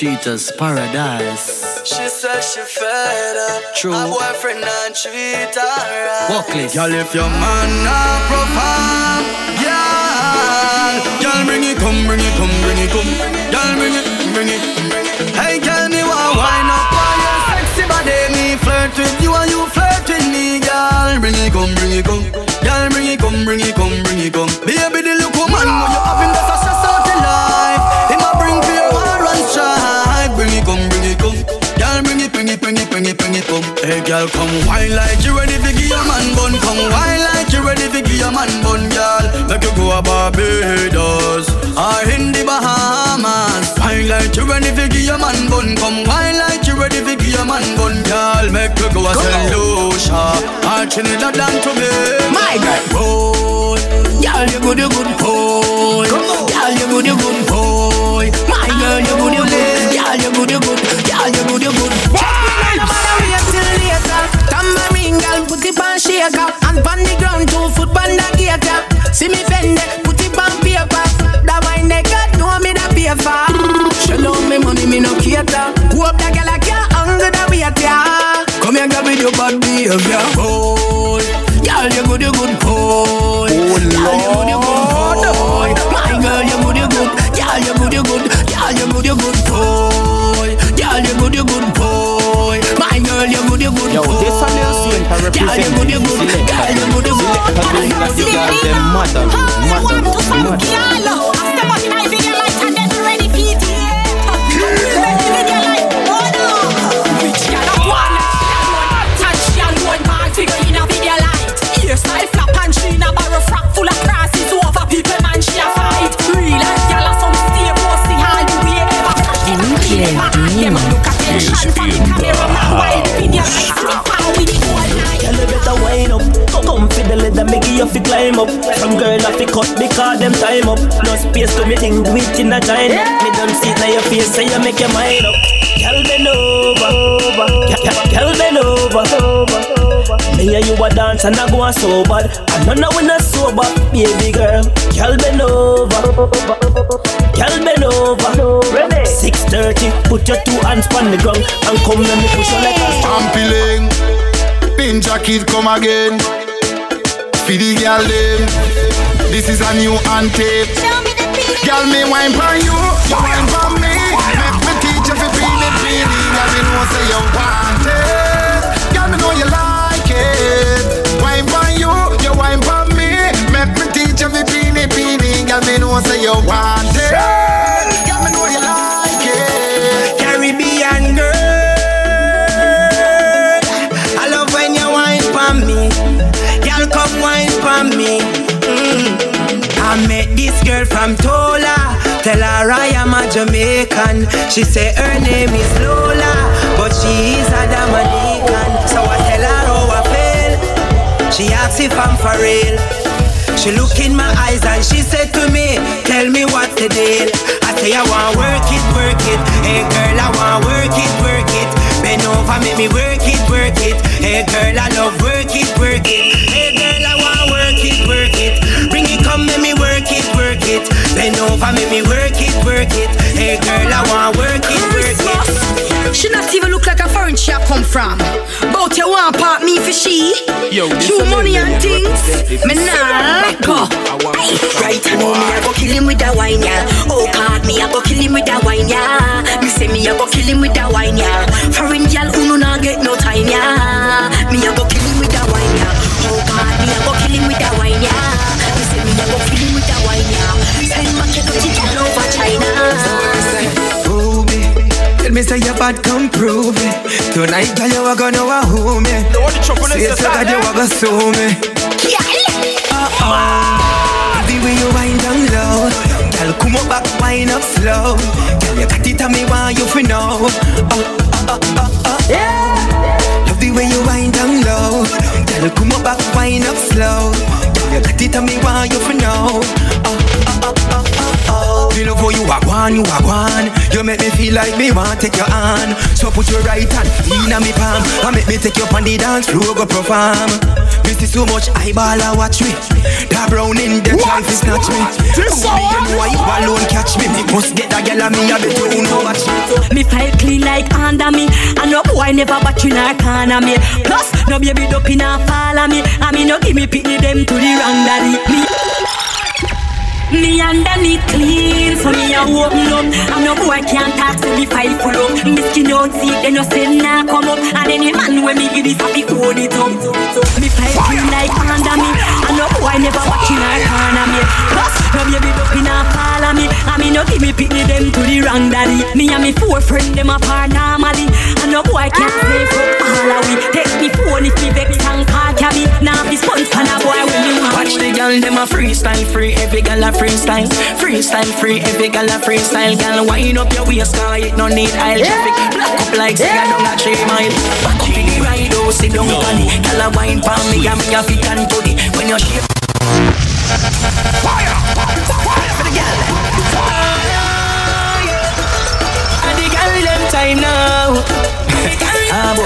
cheaters paradise. She said she fed up. True. Her boyfriend and treat her right. Walkless. Girl, if your man not perform, girl, girl, bring it, come, bring it, come, bring it, come, girl, bring it, bring it. Hey, bring it, bring it, bring. Hey, girl, come wine like you ready to give your man bun. Come wine like you ready to give your man bun, girl. Make you go a Barbados or in the Bahamas. Wine like you ready to give your man bun. Come wine like you ready to give your man bun, girl. Make you go a Saint Lucia or Trinidad and Tobago. My girl. Boy, Girl, you good, you good boy. Is seen to Girl, you represent good, you good. Girl, you good, you good. Girl, you good, you you got good. them mother, mother, mother. Girl, for the leather, make you fi climb up. Some girl have fi cut because them time up. No space to me thing, do it in a giant. Me don't see it now your face, so you make your mind up. Girl, bend over, Girl, girl, bend over. Me and you a dance and I go on so bad. I know now we not sober, baby girl. Girl, bend over, Girl, bend over. Ready? 6:30, put your two hands on the ground and come let me push you like a Stamping, pin jacket come again. For the girl them, this is a new anthem. Girl, me wine for you, you wine for me. Make me teach you fi feel it, feeling. Girl, me know say you want it. Girl, me know you like it. Wine for you, you wine for me. Make me teach you fi feel it, feeling. Girl, me know say you want it. Girl from Tola. Tell her I am a Jamaican. She say her name is Lola, but she is a Dominican. So I tell her how I feel. She asks if I'm for real. She look in my eyes and she said to me, Tell me what's the deal. I say I want work it, work it. Hey girl, I want work it, work it. Bend over, make me work it, work it. Hey girl, I love work it, work it. Bend over, make me work it, work it. Hey girl, I want work it, work it. She not even look like a foreign she a come from. But you want part me for she? Yo, this True a money and million things. representative. Me nah let go. Ay, Right, I know me I go kill him with that wine, yeah. Oh God, me I go kill him with that wine, yeah. Me say me me say you bad, come prove it. Tonight, girl, you a gonna know who me. Say so that you a gonna sue me. Uh-oh. The way you wind down low, girl, come up back, wind up slow. Girl, you got it, and me want you to know. Oh, oh, oh, oh, oh. Love the way you wind down low, girl, come up back, wind up slow. Girl, you got it, and me want you know. You a gone, you a gone. You make me feel like me want take your hand. So put your right hand in me palm and make me take you on the dance floor go perform. Me see so much eyeball a watch me. That brown in the try to snatch me. This Come me, you know you alone catch me. Me must get that girl and me I bet you know watch me. Me file clean like under me And no boy never batch in a corner me Plus, no baby duck in fall of me And me no give me pitney them to the wrong daddy Me me underneath clean, so me a open up. And no boy can't talk, so me file full up. Me skin out see, then no say nah come up. And any man when me give this happy hold it up. Me file clean like under me. And no boy never watching a corner me. Plus, no baby duck in fall of me no give me pitney them to the wrong daddy Me and me four friend them apart normally And no boy can't say fuck all of we Take me phone if me vex and call cabby Now be sponge pan a boy when me want Watch the girl, them a freestyle free. Every girl a freestyle, freestyle free. Every girl a freestyle. Girl, wind up your waist, cause it no need I'll aisle traffic. Black up like say I don't got three mile. Back up in the ride, oh, sit down on it. Girl a wine palm me, and me a fit and body. When you shake. Fire! Fire for the girl. And time now. Ah, boy.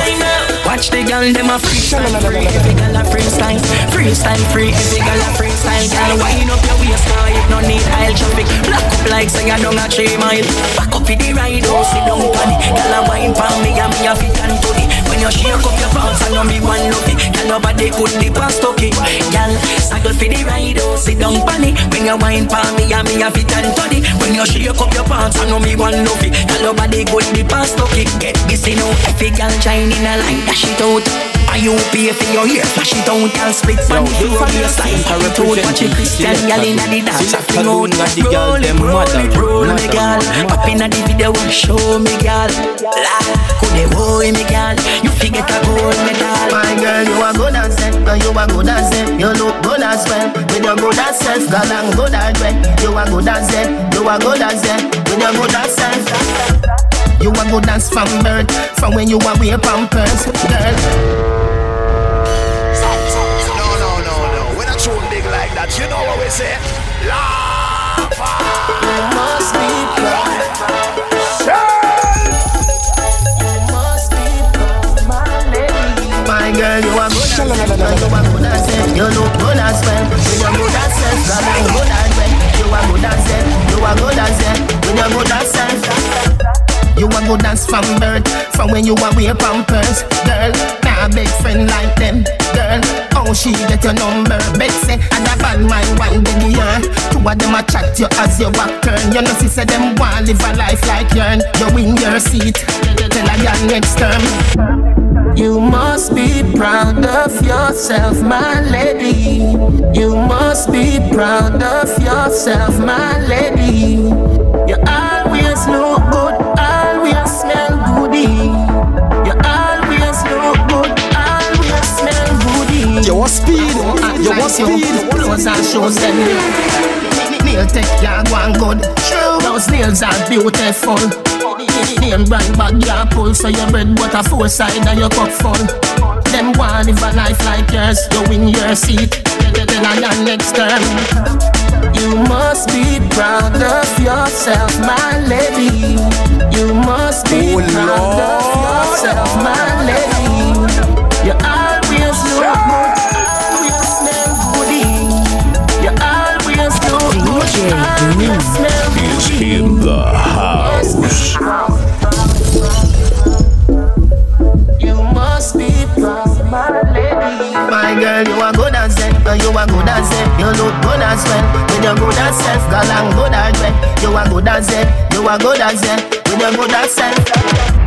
Watch the girl, them a freestyle free. Every girl a freestyle, freestyle free. Every girl a freestyle. Girl, wind up your waist, cause it no need I'll aisle traffic. Black up like say I don't a three mile. Back up in the ride, oh, sit down on it. Girl, a wine palm me and me a fit and body. When you shake up your pants, I know me one love it. Girl, nobody could dip and stuck it. Girl, cycle for the ride, oh, sit down on it. When you wine palm me and me a fit and body. When you shake up your pants, I know me one love it. Girl, nobody could dip and stuck it. Get busy now, every girl shine in a light, dash it out. Are you pay for your hair? Flash it out, girl, split on the floor, your side. Told watch it, Christian, girl inna the dance, I fling out. Roll it, roll it, roll me, girl. Up inna the video, and show me, girl. La, could they boy me, girl? You forget a gold medal. My girl, you are good as it, and eh? you are good as eh? it. You look good as well, with your good as self, girl, and good as well. You are good as eh? it, you are good as it, with your good as self. You are good as from birth, from when you are wear pampers, girl. Like that, you know what we say? Laugh. You must be proud. Must be proud, my lady. My girl, you are good as it, and you are good as it. You look good as well, with your good as self, girl, and good as well. You are good as it, you are good as it, with your good as self. You are good as from birth, from when you are wear pampers, girl. Nah, big friend like them, girl. How she get your number? Bet say, and a bad man one big year. Two of them a chat you as you walk turn. You know, she say them want live a life like yourn. You win your seat, tell a girl next term. You must be proud of yourself, my lady. You must be proud of yourself, my lady. You always look good, You. Want? Clothes and shoes them. Nail tech ya and good. Those nails are beautiful. Name brand bag ya pull So your bread butter four side and your cup full. Them want live a life like yours You win your seat. Tell a girl next term You must be proud of yourself my lady. You must be Oh, proud of yourself my lady. You always look good you are good as it. You look good as well, with your good as self, girl, and good as well. You are good as it, you are good as it, with your good as self.